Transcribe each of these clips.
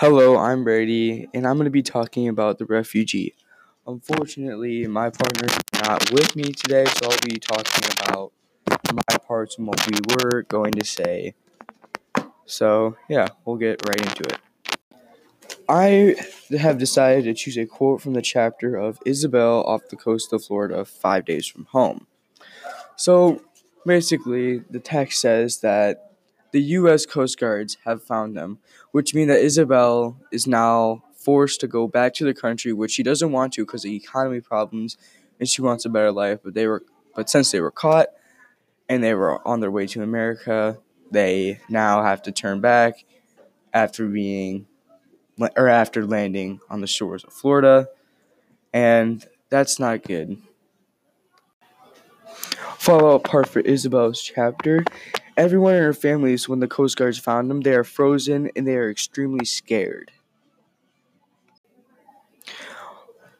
Hello, I'm Brady, and I'm going to be talking about the refugee. Unfortunately, my partner is not with me today, so I'll be talking about my parts and what we were going to say. So, yeah, we'll get right into it. I have decided to choose a quote from the chapter of Isabel off the coast of Florida, five days from home. So, basically, the text says that the U.S. Coast Guards have found them, which means that Isabel is now forced to go back to the country, which she doesn't want to because of economy problems, and she wants a better life. But they were, but since they were caught, and they were on their way to America, they now have to turn back after being, or after landing on the shores of Florida, and that's not good. Follow up part for Isabel's chapter Everyone in her families, when the Coast Guards found them, they are frozen and they are extremely scared.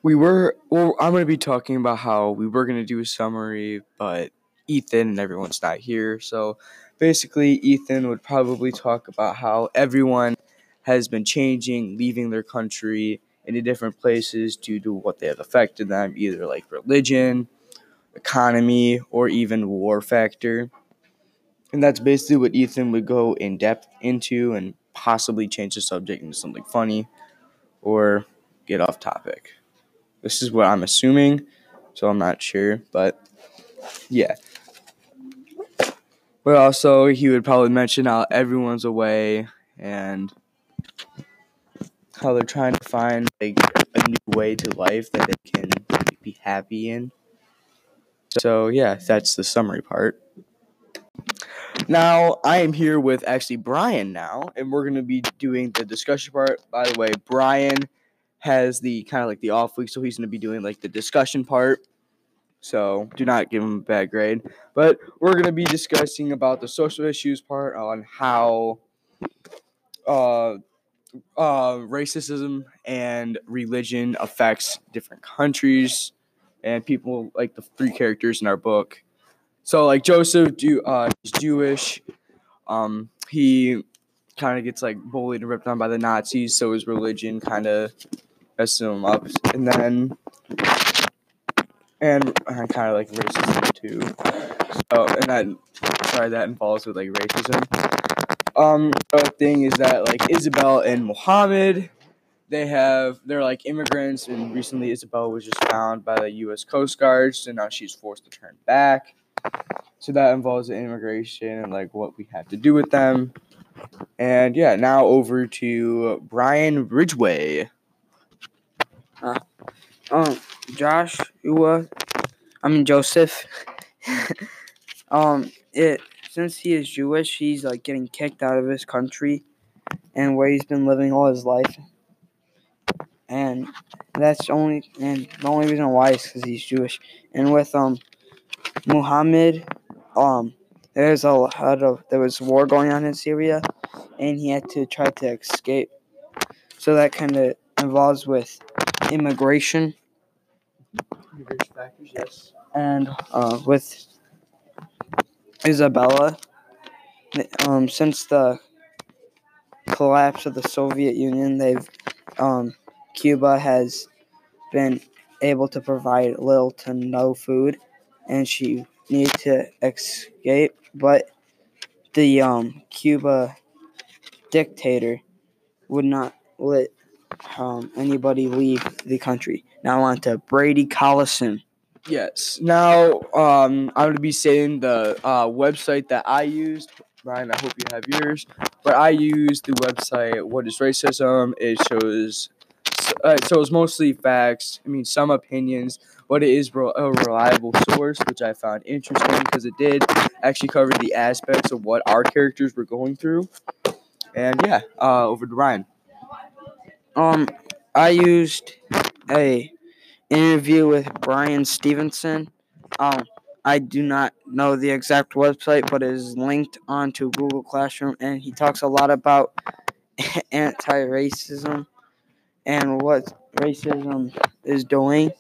We were, well, I'm going to be talking about how we were going to do a summary, but Ethan and everyone's not here. So basically, Ethan would probably talk about how everyone has been changing, leaving their country into different places due to what they have affected them, either like religion, economy, or even war factor. And that's basically what Ethan would go in depth into and possibly change the subject into something funny or get off topic. This is what I'm assuming, so I'm not sure, but yeah. But also, he would probably mention how everyone's away and how they're trying to find like a new way to life that they can be happy in. So yeah, that's the summary part. Now, I am here with actually Brian now, and we're to be doing the discussion part. By the way, Brian has the kind of like the off week, so he's to be doing like the discussion part. So do not give him a bad grade. But we're to be discussing about the social issues part on how uh, uh, racism and religion affects different countries and people like the three characters in our book so like Josef, do uh, he's Jewish. Um, he kind of gets like bullied and ripped on by the Nazis, so his religion kind of messes him up. And then, and uh, kind of like racism too. So and that sorry that involves with like racism. Um, the thing is that like Isabel and Muhammad, they have they're like immigrants, and recently Isabel was just found by the U.S. Coast Guard, so now she's forced to turn back. So that involves immigration and like what we have to do with them. And yeah, now over to Brian Ridgway. Uh, um, Josh? I mean Josef. um, it since he is Jewish, he's like getting kicked out of his country, and where he's been living all his life. And that's only and the only reason why is because he's Jewish. And with um Muhammad, um, there's a lot of there was war going on in Syria, and he had to try to escape. So that kind of involves with immigration. Yes. And uh, with Isabella, um, since the collapse of the Soviet Union, they've um, Cuba has been able to provide little to no food and she needed to escape, but the um, Cuba dictator would not let um, anybody leave the country. Now on to Brady Collison. Yes. Now um, I'm going to be saying the uh, website that I used. Ryan, I hope you have yours. But I use the website What is Racism? It shows uh, it was mostly facts. I mean, some opinions but it is a reliable source, which I found interesting because it did actually cover the aspects of what our characters were going through. And yeah, uh, over to Ryan. Um, I used a interview with Bryan Stevenson. Um, I do not know the exact website, but it is linked onto Google Classroom, and he talks a lot about anti-racism and what racism is doing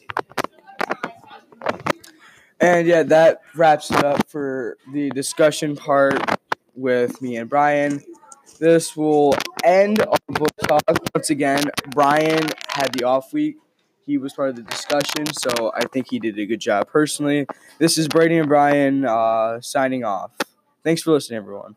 and yeah, that wraps it up for the discussion part with me and Brian. this will end our book talk. Once again, Brian had the off week. He was part of the discussion, so I think he did a good job personally. This is Brady and Brian uh, signing off. Thanks for listening, everyone.